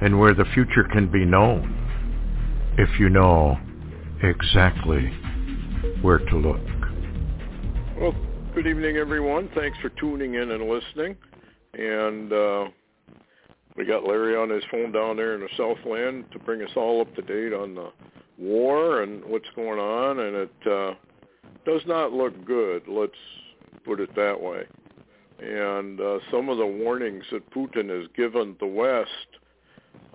and where the future can be known if you know exactly where to look. Well, good evening, everyone. Thanks for tuning in and listening. And uh, we got Larry on his phone down there in the Southland to bring us all up to date on the war and what's going on, and it uh, does not look good. Let's put it that way. And uh, some of the warnings that Putin has given the West,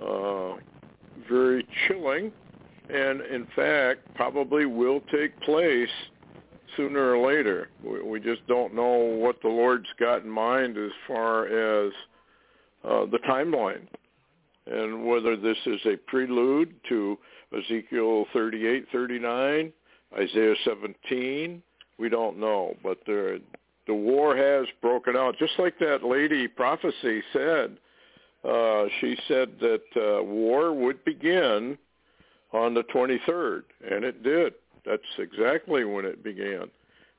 uh, very chilling, and in fact probably will take place sooner or later. We, we just don't know what the Lord's got in mind as far as uh, the timeline and whether this is a prelude to Ezekiel 38, 39, Isaiah 17, we don't know. But the, the war has broken out. Just like that lady prophecy said, uh, she said that uh, war would begin on the 23rd, and it did. That's exactly when it began.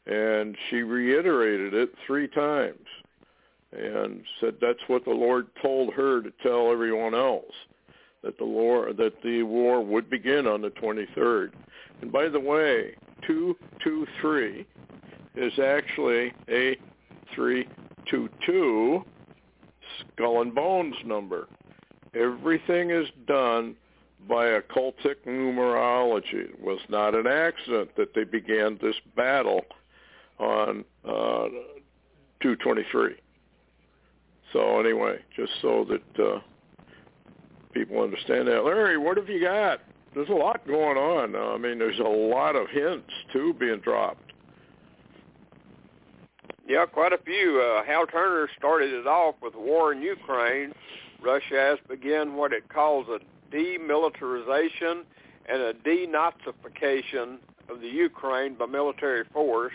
And she reiterated it three times and said that's what the Lord told her to tell everyone else that the Lord that the war would begin on the 23rd. And by the way, 223 is actually a 322 skull and bones number. Everything is done by occultic numerology. It was not an accident that they began this battle on uh, 223. So anyway, just so that uh, people understand that. Larry, what have you got? There's a lot going on. I mean, there's a lot of hints too being dropped. Yeah, quite a few. Uh, Hal Turner started it off with war in Ukraine. Russia has begun what it calls a demilitarization and a denazification of the Ukraine by military force.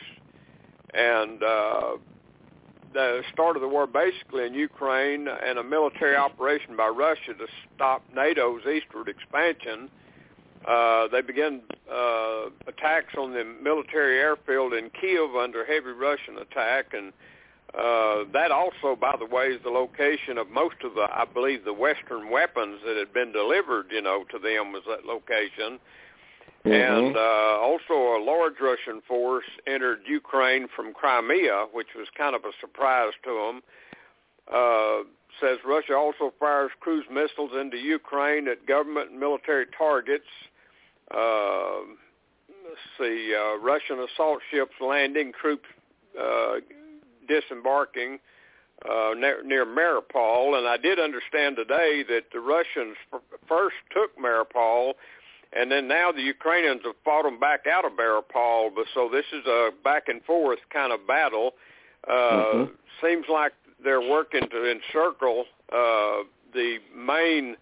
And uh, the start of the war basically in Ukraine and a military operation by Russia to stop NATO's eastward expansion. Uh, they began uh, attacks on the military airfield in Kiev under heavy Russian attack, and uh, that also, by the way, is the location of most of the, I believe, the Western weapons that had been delivered, you know, to them was that location. Mm-hmm. And uh, also a large Russian force entered Ukraine from Crimea, which was kind of a surprise to them. Uh, says Russia also fires cruise missiles into Ukraine at government and military targets. Uh, see, uh, Russian assault ships landing, troops uh, disembarking uh, near, near Mariupol. And I did understand today that the Russians f- first took Mariupol and then now the Ukrainians have fought them back out of Mariupol. But so this is a back and forth kind of battle. Uh, mm-hmm. Seems like they're working to encircle uh, the main,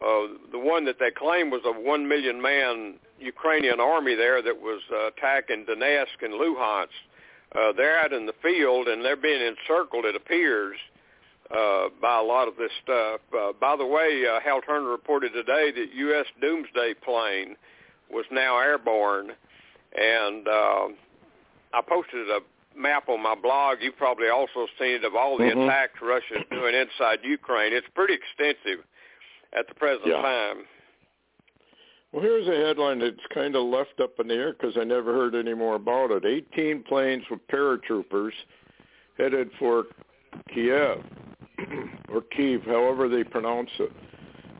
uh, the one that they claim was a one million man Ukrainian army there that was uh, attacking Donetsk and Luhansk. Uh, they're out in the field and they're being encircled. It appears uh, by a lot of this stuff. Uh, by the way, uh, Hal Turner reported today that U.S. Doomsday plane was now airborne, and uh, I posted a map on my blog. You've probably also seen it of all the mm-hmm. attacks Russia's doing inside Ukraine. It's pretty extensive at the present yeah. time. Well, here's a headline that's kind of left up in the air because I never heard any more about it. 18 planes with paratroopers headed for Kiev. or Kiev, however they pronounce it.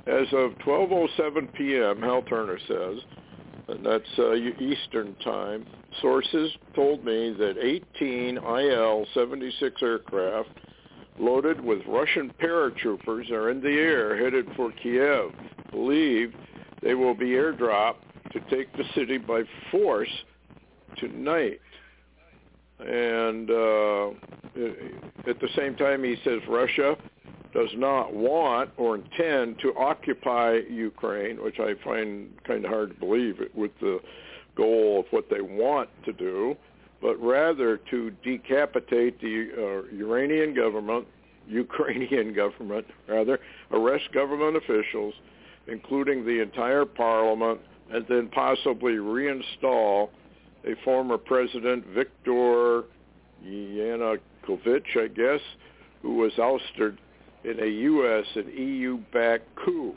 As of 12:07 p.m., Hal Turner says, and that's uh, Eastern time. Sources told me that 18 IL-76 aircraft loaded with Russian paratroopers are in the air headed for Kiev. Believe they will be airdropped to take the city by force tonight. And uh, at the same time, he says Russia does not want or intend to occupy Ukraine, which I find kind of hard to believe with the goal of what they want to do, but rather to decapitate the uh, Iranian government, Ukrainian government, rather, arrest government officials, including the entire parliament, and then possibly reinstall a former president, Viktor Yanukovych, I guess, who was ousted in a U.S. and EU-backed coup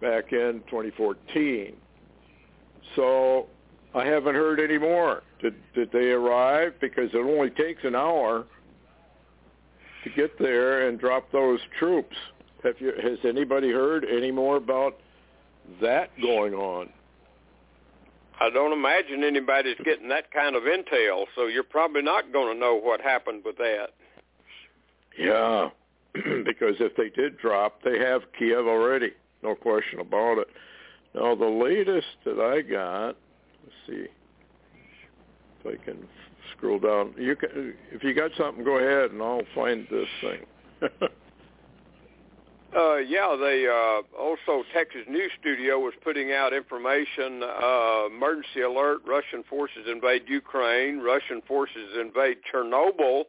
back in 2014. So I haven't heard any more. Did, did they arrive? Because it only takes an hour to get there and drop those troops. Have you, has anybody heard any more about that going on? I don't imagine anybody's getting that kind of intel, so you're probably not going to know what happened with that. Yeah, because if they did drop, they have Kiev already, no question about it. Now, the latest that I got, let's see if I can scroll down. You can, if you got something, go ahead, and I'll find this thing. Uh, yeah, they uh, also Texas News Studio was putting out information. Uh, emergency alert: Russian forces invade Ukraine. Russian forces invade Chernobyl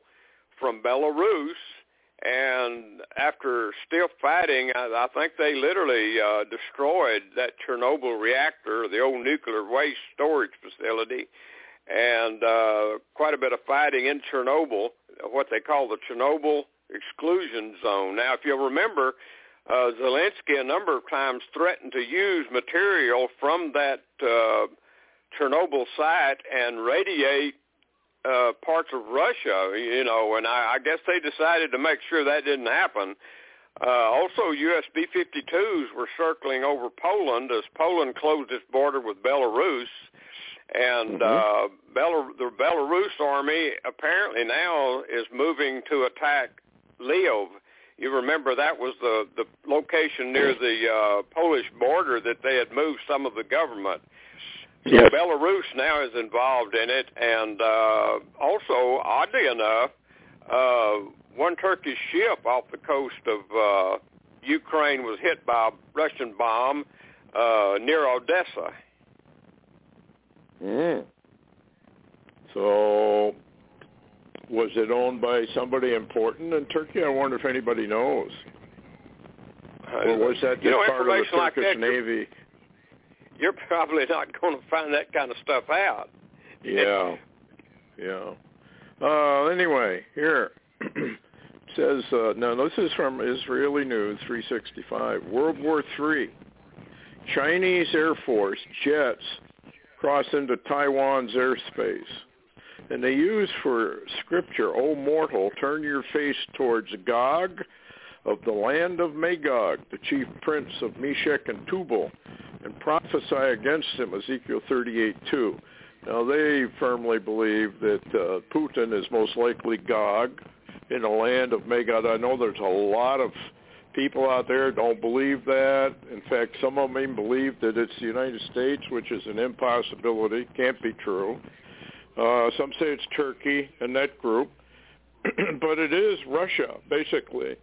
from Belarus. And after stiff fighting, I, I think they literally uh, destroyed that Chernobyl reactor, the old nuclear waste storage facility, and uh, quite a bit of fighting in Chernobyl, what they call the Chernobyl exclusion zone. Now, if you'll remember, uh, Zelensky a number of times threatened to use material from that uh, Chernobyl site and radiate uh, parts of Russia, you know, and I, I guess they decided to make sure that didn't happen. Uh, also, US B-52s were circling over Poland as Poland closed its border with Belarus. And mm-hmm. uh, Belar- the Belarus army apparently now is moving to attack Lviv. You remember that was the the location near the uh, Polish border that they had moved some of the government. So yes. Belarus now is involved in it, and uh, also, oddly enough, uh, one Turkish ship off the coast of uh, Ukraine was hit by a Russian bomb uh, near Odessa. Mm. So was it owned by somebody important in Turkey? I wonder if anybody knows. Or was that just you know, part of the Turkish like that, Navy? You're, you're probably not going to find that kind of stuff out. Yeah, yeah. Uh, anyway, here it says uh, now this is from Israeli News 365. World War III. Chinese Air Force jets cross into Taiwan's airspace. And they use for scripture, O mortal, turn your face towards Gog of the land of Magog, the chief prince of Meshech and Tubal, and prophesy against him, Ezekiel 38:2. Now they firmly believe that uh, Putin is most likely Gog in the land of Magog. I know there's a lot of people out there don't believe that. In fact, some of them even believe that it's the United States, which is an impossibility, can't be true. Uh, some say it's Turkey and that group, but it is Russia, basically,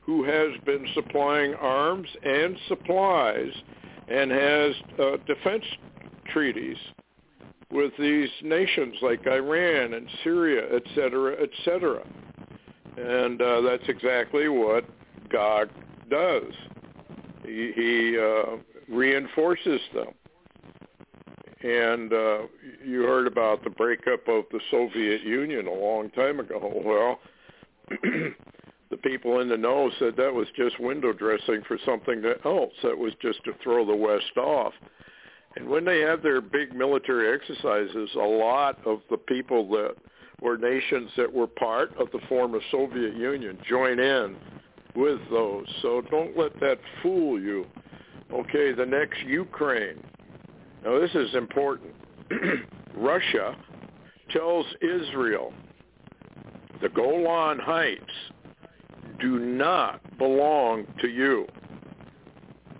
who has been supplying arms and supplies and has uh, defense treaties with these nations like Iran and Syria, et cetera, et cetera. And uh, that's exactly what Gog does. He, he uh, reinforces them. And uh, you heard about the breakup of the Soviet Union a long time ago. Well, the people in the know said that was just window dressing for something else. That was just to throw the West off. And when they have their big military exercises, a lot of the people that were nations that were part of the former Soviet Union join in with those. So don't let that fool you. Okay, the next Ukraine. Now this is important. Russia tells Israel the Golan Heights do not belong to you.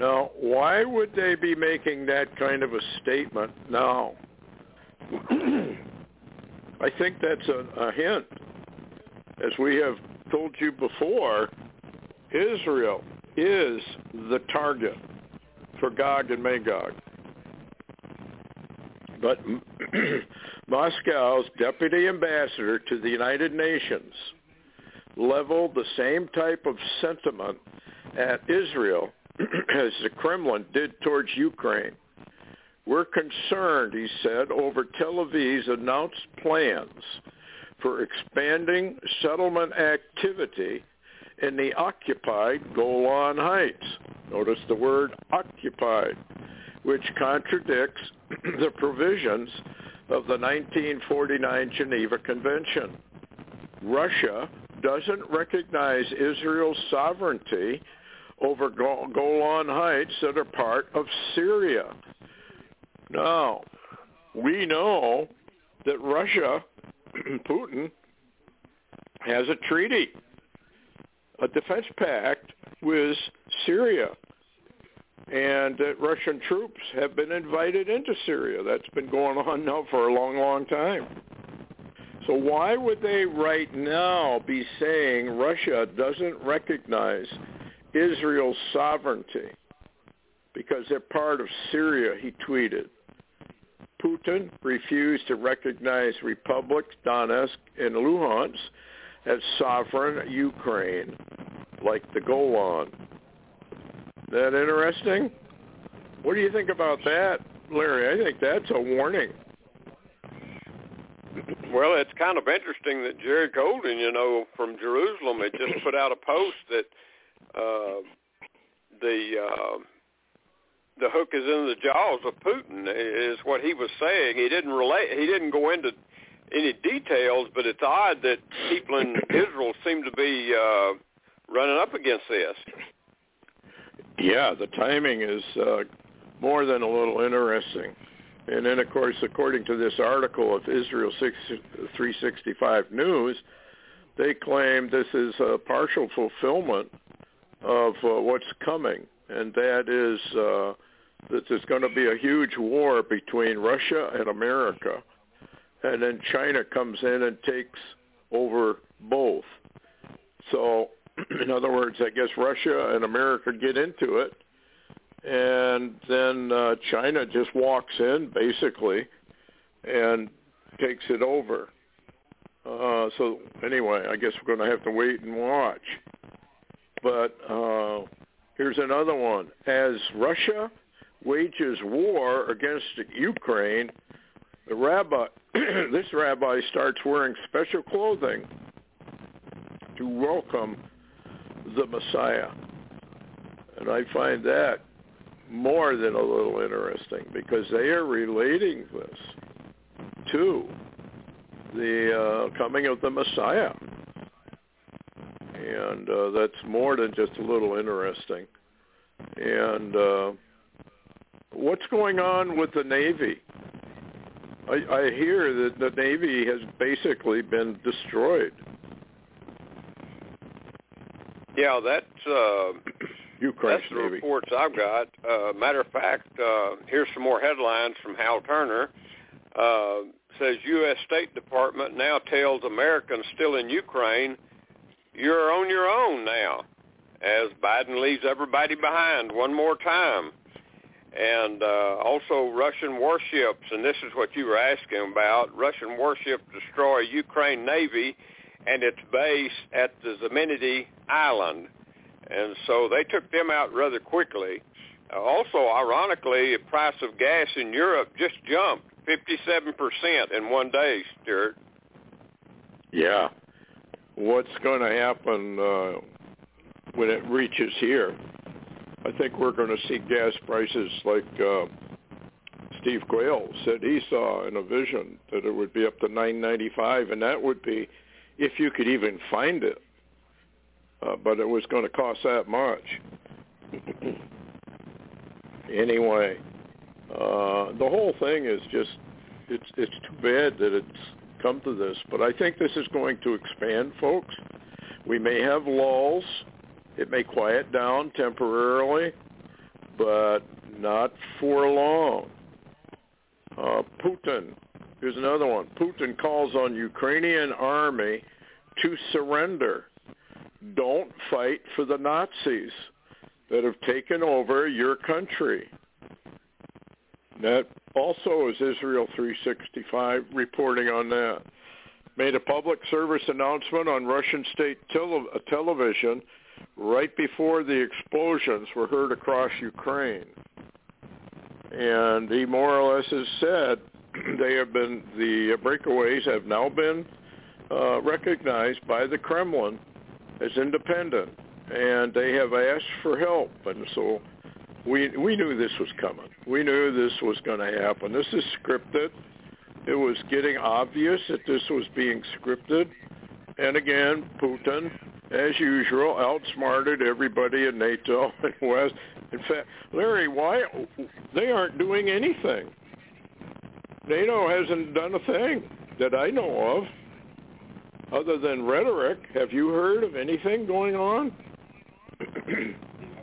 Now, why would they be making that kind of a statement now? I think that's a, a hint. As we have told you before, Israel is the target for Gog and Magog. But Moscow's deputy ambassador to the United Nations leveled the same type of sentiment at Israel as the Kremlin did towards Ukraine. We're concerned, he said, over Tel Aviv's announced plans for expanding settlement activity in the occupied Golan Heights. Notice the word occupied, which contradicts the provisions of the 1949 Geneva Convention. Russia doesn't recognize Israel's sovereignty over Golan Heights that are part of Syria. Now, we know that Russia, Putin, has a treaty, a defense pact with Syria, and that Russian troops have been invited into Syria. That's been going on now for a long, long time. So why would they right now be saying Russia doesn't recognize Israel's sovereignty? Because they're part of Syria, he tweeted. Putin refused to recognize republics Donetsk and Luhansk as sovereign Ukraine, like the Golan. That interesting? What do you think about that, Larry? I think that's a warning. Well, it's kind of interesting that Jerry Golden, you know, from Jerusalem, had just put out a post that uh, the uh, the hook is in the jaws of Putin is what he was saying. He didn't relate. He didn't go into any details, but it's odd that people in Israel seem to be uh, running up against this. Yeah, the timing is uh, more than a little interesting. And then, of course, according to this article of Israel 6, 365 News, they claim this is a partial fulfillment of uh, what's coming, and that is uh, that there's going to be a huge war between Russia and America, and then China comes in and takes over both. So, in other words, I guess Russia and America get into it, and then uh, China just walks in basically and takes it over. Uh, so anyway, I guess we're going to have to wait and watch. But uh, here's another one. As Russia wages war against Ukraine, the rabbi, this rabbi starts wearing special clothing to welcome the Messiah. And I find that more than a little interesting because they are relating this to the uh, coming of the Messiah. And uh, that's more than just a little interesting. And uh, what's going on with the Navy? I, I hear that the Navy has basically been destroyed. Yeah, that's uh, Ukraine That's the reports I've got. Uh, matter of fact, uh, here's some more headlines from Hal Turner. Uh, says U.S. State Department now tells Americans still in Ukraine, you're on your own now, as Biden leaves everybody behind one more time. And uh, also Russian warships, and this is what you were asking about, Russian warships destroy Ukraine Navy and its base at the Zmiinyi Island and so they took them out rather quickly. Uh, also, ironically, the price of gas in Europe just jumped 57% in one day, Stewart. Yeah. What's going to happen uh, when it reaches here? I think we're going to see gas prices like uh, Steve Quayle said he saw in a vision that it would be up to 9.95, and that would be if you could even find it uh, but it was going to cost that much. anyway, uh, the whole thing is just it's it's too bad that it's come to this, but I think this is going to expand, folks. We may have lulls. It may quiet down temporarily, but not for long. Uh, Putin, here's another one. Putin calls on Ukrainian army to surrender don't fight for the Nazis that have taken over your country. That also is Israel 365 reporting on that. Made a public service announcement on Russian state tele- uh, television right before the explosions were heard across Ukraine. And he more or less has said they have been, the breakaways have now been uh, recognized by the Kremlin as independent, and they have asked for help. And so we we knew this was coming. We knew this was going to happen. This is scripted. It was getting obvious that this was being scripted. And again, Putin, as usual, outsmarted everybody in NATO and West. In fact, Larry, why they aren't doing anything? NATO hasn't done a thing that I know of other than rhetoric. Have you heard of anything going on?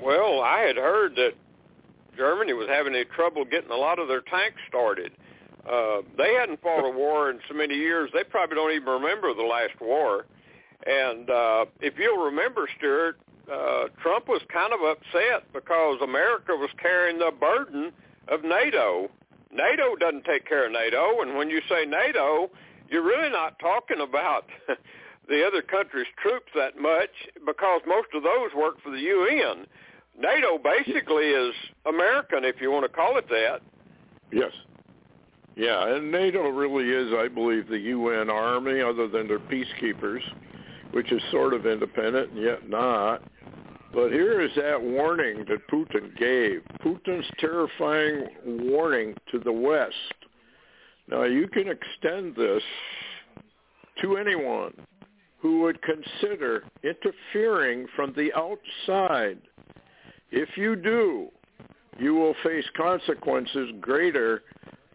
well, I had heard that Germany was having trouble getting a lot of their tanks started. Uh, they hadn't fought a war in so many years, they probably don't even remember the last war. And uh, if you'll remember, Stewart, uh, Trump was kind of upset because America was carrying the burden of NATO. NATO doesn't take care of NATO, and when you say NATO, you're really not talking about the other country's troops that much because most of those work for the UN. NATO basically is American, if you want to call it that. Yes. Yeah, and NATO really is, I believe, the UN army, other than their peacekeepers, which is sort of independent and yet not. But here is that warning that Putin gave. Putin's terrifying warning to the West now you can extend this to anyone who would consider interfering from the outside. If you do, you will face consequences greater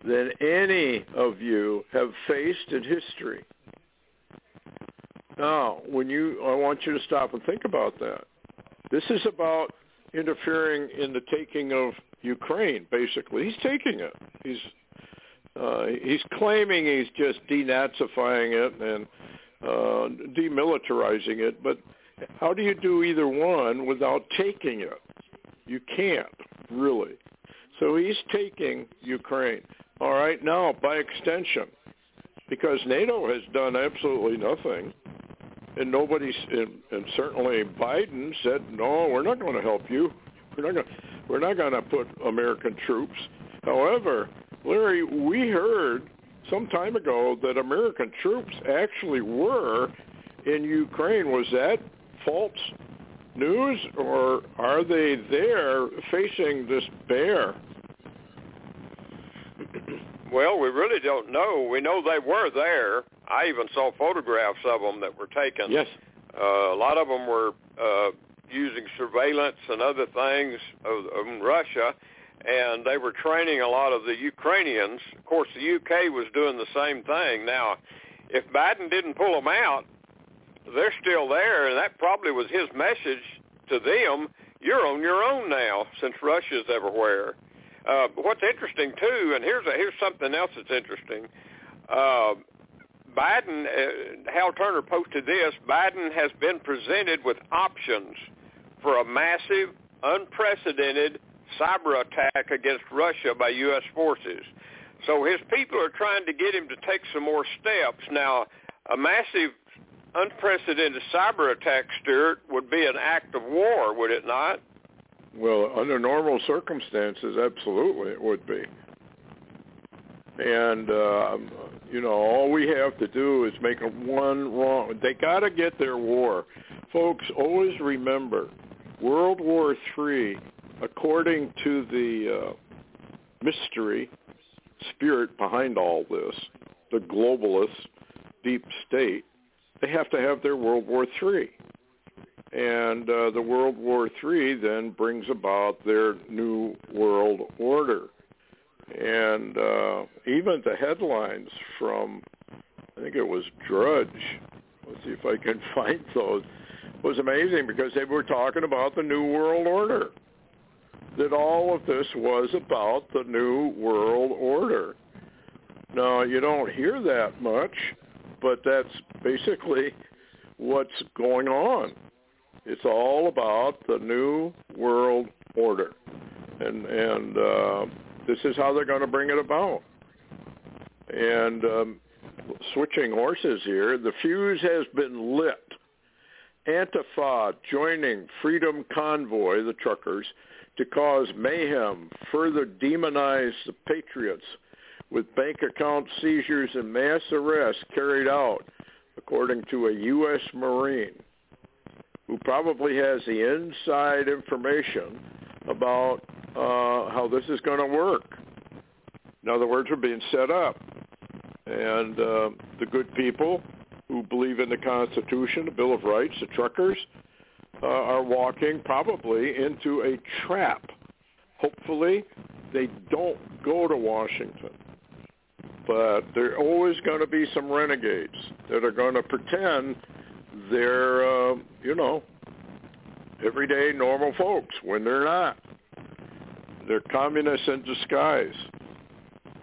than any of you have faced in history. Now, when you, I want you to stop and think about that. This is about interfering in the taking of Ukraine, basically. He's taking it. He's uh, he's claiming he's just denazifying it and uh, demilitarizing it, but how do you do either one without taking it? You can't, really. So he's taking Ukraine. All right, now, by extension, because NATO has done absolutely nothing, and nobody's, and, and certainly Biden said, no, we're not going to help you. We're not going, we're not going to put American troops. However, Larry, we heard some time ago that American troops actually were in Ukraine. Was that false news, or are they there facing this bear? well, we really don't know. We know they were there. I even saw photographs of them that were taken. Yes. Uh, a lot of them were uh, using surveillance and other things of, of Russia and they were training a lot of the Ukrainians. Of course, the UK was doing the same thing. Now, if Biden didn't pull them out, they're still there, and that probably was his message to them. You're on your own now, since Russia's everywhere. Uh, what's interesting too, and here's a, here's something else that's interesting. Uh, Biden, uh, Hal Turner posted this. Biden has been presented with options for a massive, unprecedented cyber attack against Russia by U.S. forces. So his people are trying to get him to take some more steps. Now, a massive, unprecedented cyber attack, Stewart, would be an act of war, would it not? Well, under normal circumstances, absolutely it would be. And, uh, you know, all we have to do is make a one wrong. They got to get their war. Folks, always remember, World War III according to the uh, mystery spirit behind all this, the globalist deep state, they have to have their World War III. And uh, the World War III then brings about their new world order. And uh, even the headlines from, I think it was Drudge, let's see if I can find those, was amazing because they were talking about the new world order that all of this was about the new world order. Now, you don't hear that much, but that's basically what's going on. It's all about the new world order, and and uh, this is how they're going to bring it about. And um, switching horses here, the fuse has been lit. Antifa joining Freedom Convoy, the truckers, to cause mayhem, further demonize the patriots with bank account seizures and mass arrests carried out, according to a U.S. Marine who probably has the inside information about uh, how this is going to work. In other words, we're being set up. And uh, the good people who believe in the Constitution, the Bill of Rights, the truckers, uh, are walking probably into a trap. Hopefully, they don't go to Washington. But there are always going to be some renegades that are going to pretend they're, uh, you know, everyday normal folks when they're not. They're communists in disguise.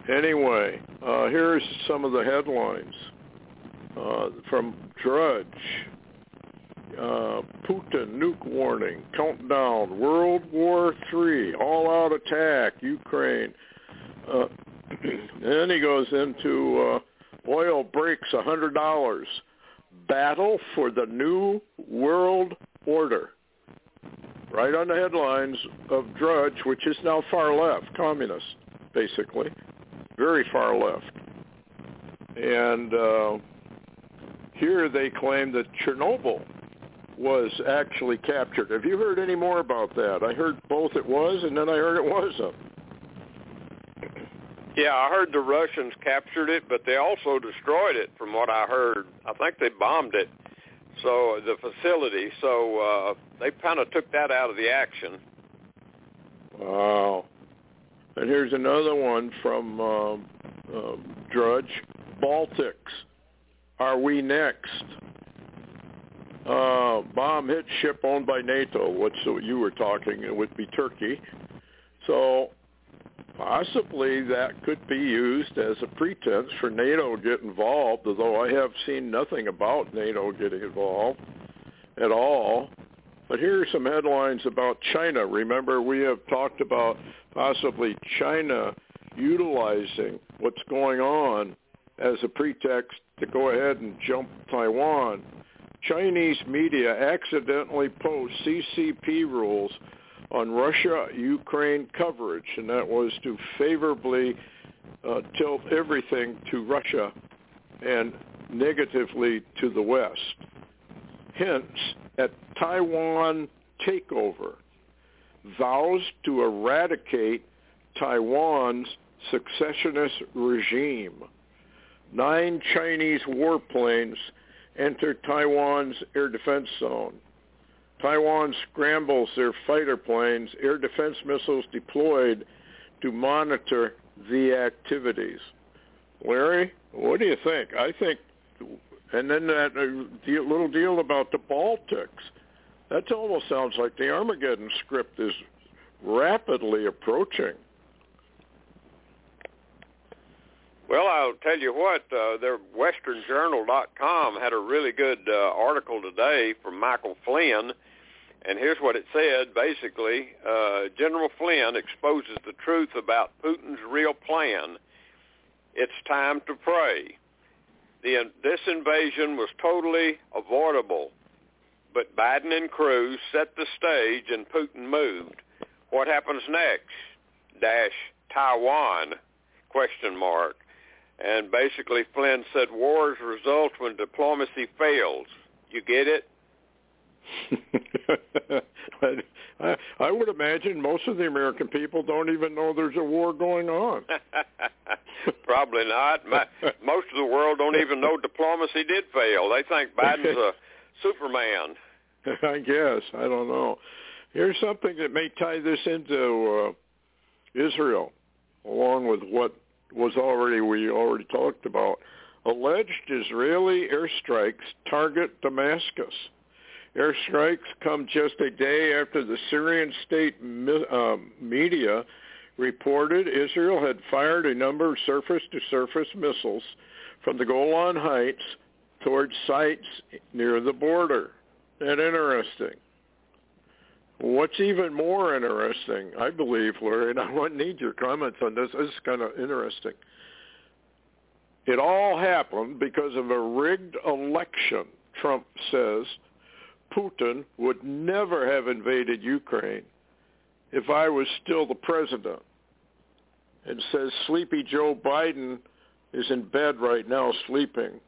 Anyway, uh, here's some of the headlines uh, from Drudge. Uh, Putin nuke warning, countdown, World War III, all-out attack, Ukraine. Uh, then he goes into uh, oil breaks $100, battle for the new world order. Right on the headlines of Drudge, which is now far left, communist, basically, very far left. And uh, here they claim that Chernobyl was actually captured. Have you heard any more about that? I heard both it was, and then I heard it wasn't. Yeah, I heard the Russians captured it, but they also destroyed it. From what I heard, I think they bombed it. So the facility. So uh, they kind of took that out of the action. Wow. And here's another one from uh, uh, Drudge. Baltics. Are we next? Uh, bomb hit ship owned by NATO, which you were talking, it would be Turkey. So possibly that could be used as a pretense for NATO to get involved, although I have seen nothing about NATO getting involved at all. But here are some headlines about China. Remember, we have talked about possibly China utilizing what's going on as a pretext to go ahead and jump Taiwan. Chinese media accidentally post CCP rules on Russia-Ukraine coverage, and that was to favorably uh, tilt everything to Russia and negatively to the West. Hence, at Taiwan takeover, vows to eradicate Taiwan's successionist regime. Nine Chinese warplanes enter Taiwan's air defense zone. Taiwan scrambles their fighter planes, air defense missiles deployed to monitor the activities. Larry, what do you think? I think, and then that uh, little deal about the Baltics, that almost sounds like the Armageddon script is rapidly approaching. Well, I'll tell you what, uh, their westernjournal.com had a really good uh, article today from Michael Flynn and here's what it said, basically. Uh, General Flynn exposes the truth about Putin's real plan. It's time to pray. The, this invasion was totally avoidable, but Biden and Cruz set the stage and Putin moved. What happens next? Dash Taiwan? Question mark. And basically Flynn said wars result when diplomacy fails. You get it? I, I would imagine most of the American people don't even know there's a war going on. Probably not. most of the world don't even know diplomacy did fail. They think Biden's a Superman. I guess. I don't know. Here's something that may tie this into uh, Israel, along with what was already we already talked about. Alleged Israeli airstrikes target Damascus. Airstrikes come just a day after the Syrian state uh, media reported Israel had fired a number of surface-to-surface missiles from the Golan Heights towards sites near the border. That interesting. What's even more interesting, I believe, Larry, and I need your comments on this. This is kind of interesting. It all happened because of a rigged election. Trump says Putin would never have invaded Ukraine if I was still the president. And says sleepy Joe Biden is in bed right now sleeping.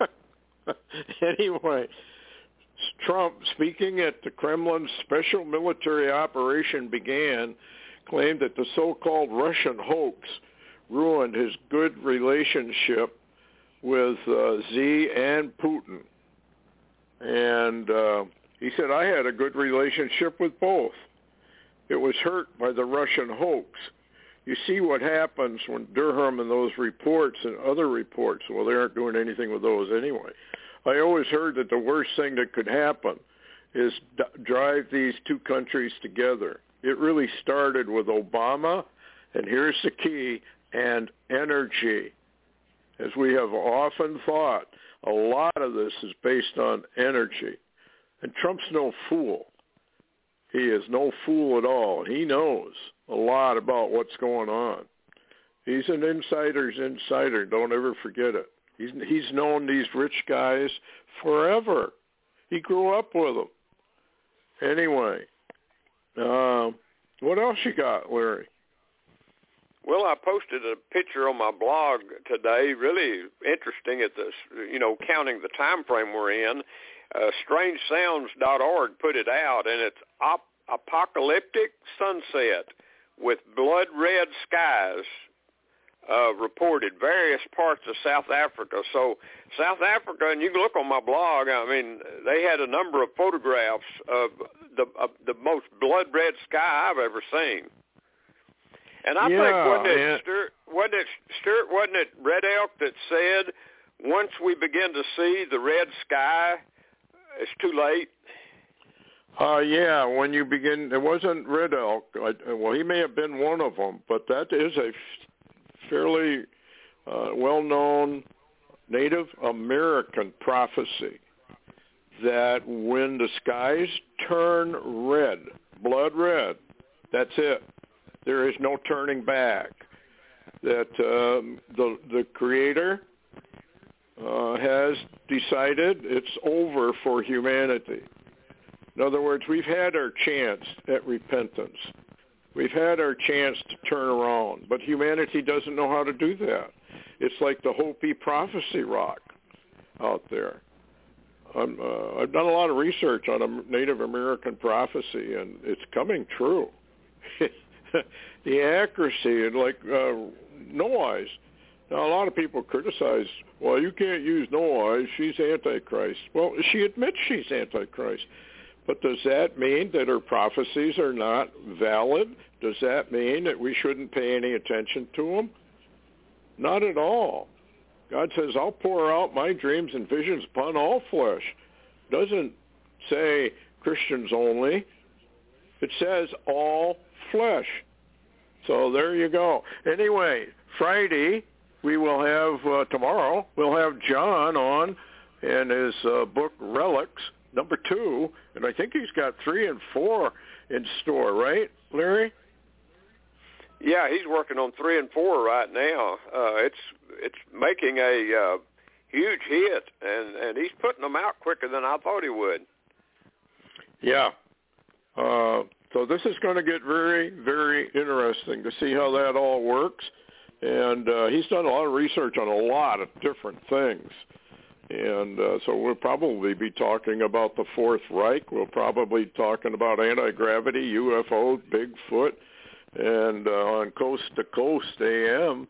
anyway, Trump, speaking at the Kremlin's special military operation began, claimed that the so-called Russian hoax ruined his good relationship with uh, Xi and Putin. And uh, he said, I had a good relationship with both. It was hurt by the Russian hoax. You see what happens when Durham and those reports and other reports, well, they aren't doing anything with those anyway. I always heard that the worst thing that could happen is d- drive these two countries together. It really started with Obama, and here's the key, and energy. As we have often thought, a lot of this is based on energy. And Trump's no fool. He is no fool at all. He knows a lot about what's going on. He's an insider's insider. Don't ever forget it. He's he's known these rich guys forever. He grew up with them. Anyway, uh, what else you got, Larry? Well, I posted a picture on my blog today. Really interesting at this, you know, counting the time frame we're in. Uh, StrangeSounds.org put it out, and it's op- apocalyptic sunset with blood red skies uh, reported various parts of South Africa. So South Africa, and you can look on my blog. I mean, they had a number of photographs of the of the most blood red sky I've ever seen. And I yeah, think wasn't it, yeah. Stewart, wasn't it Stewart, wasn't it Red Elk that said once we begin to see the red sky, it's too late. Uh, yeah, when you begin, it wasn't Red Elk. I, well, he may have been one of them, but that is a fairly uh, well-known Native American prophecy that when the skies turn red, blood red, that's it. There is no turning back. That um, the the Creator uh, has decided it's over for humanity. In other words, we've had our chance at repentance. We've had our chance to turn around, but humanity doesn't know how to do that. It's like the Hopi prophecy rock out there. I'm, uh, I've done a lot of research on a Native American prophecy, and it's coming true. the accuracy and like uh, no eyes. Now a lot of people criticize, well, you can't use no eyes. She's antichrist. Well, she admits she's antichrist. But does that mean that her prophecies are not valid? Does that mean that we shouldn't pay any attention to them? Not at all. God says, I'll pour out my dreams and visions upon all flesh. Doesn't say Christians only. It says all flesh. So there you go. Anyway, Friday we will have uh, tomorrow. We'll have John on in his uh, book Relics number two, and I think he's got three and four in store, right, Larry? Yeah, he's working on three and four right now. Uh, it's it's making a uh, huge hit, and and he's putting them out quicker than I thought he would. Yeah. Uh, so this is going to get very, very interesting to see how that all works. And uh, he's done a lot of research on a lot of different things. And uh, so we'll probably be talking about the Fourth Reich. We'll probably be talking about anti-gravity, UFO, Bigfoot. And uh, on Coast to Coast AM,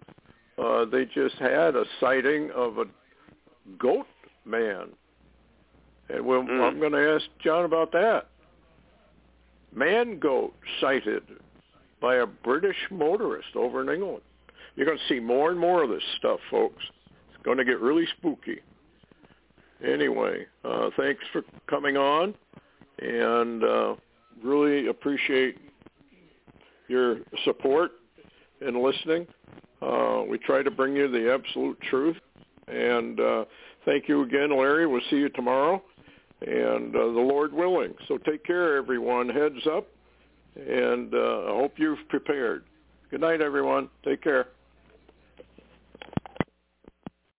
uh, they just had a sighting of a goat man. And we'll, Mm. I'm going to ask John about that. Man goat sighted by a British motorist over in England. You're going to see more and more of this stuff, folks. It's going to get really spooky. Anyway, uh, thanks for coming on, and uh, really appreciate your support and listening. Uh, we try to bring you the absolute truth. And uh, thank you again, Larry. We'll see you tomorrow. And uh, the Lord willing. So take care, everyone. Heads up, and uh, I hope you've prepared. Good night, everyone. Take care.